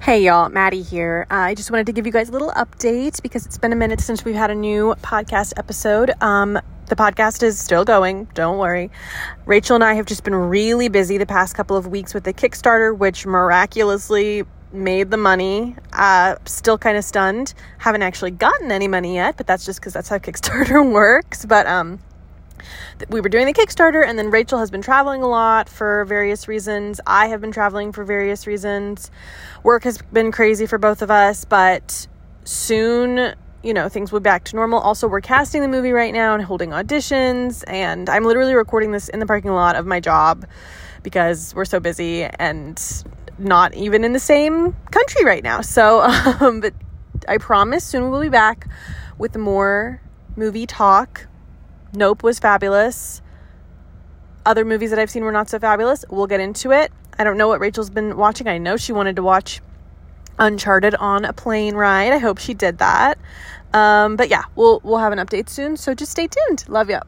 Hey y'all, Maddie here. Uh, I just wanted to give you guys a little update because it's been a minute since we've had a new podcast episode. Um, the podcast is still going, don't worry. Rachel and I have just been really busy the past couple of weeks with the Kickstarter, which miraculously made the money. Uh, still kind of stunned. Haven't actually gotten any money yet, but that's just because that's how Kickstarter works. But um, we were doing the Kickstarter, and then Rachel has been traveling a lot for various reasons. I have been traveling for various reasons. Work has been crazy for both of us, but soon, you know, things will be back to normal. Also, we're casting the movie right now and holding auditions, and I'm literally recording this in the parking lot of my job because we're so busy and not even in the same country right now. So, um, but I promise soon we'll be back with more movie talk Nope was fabulous. Other movies that I've seen were not so fabulous. We'll get into it. I don't know what Rachel's been watching. I know she wanted to watch Uncharted on a plane ride. I hope she did that. Um, but yeah, we'll we'll have an update soon. So just stay tuned. Love you.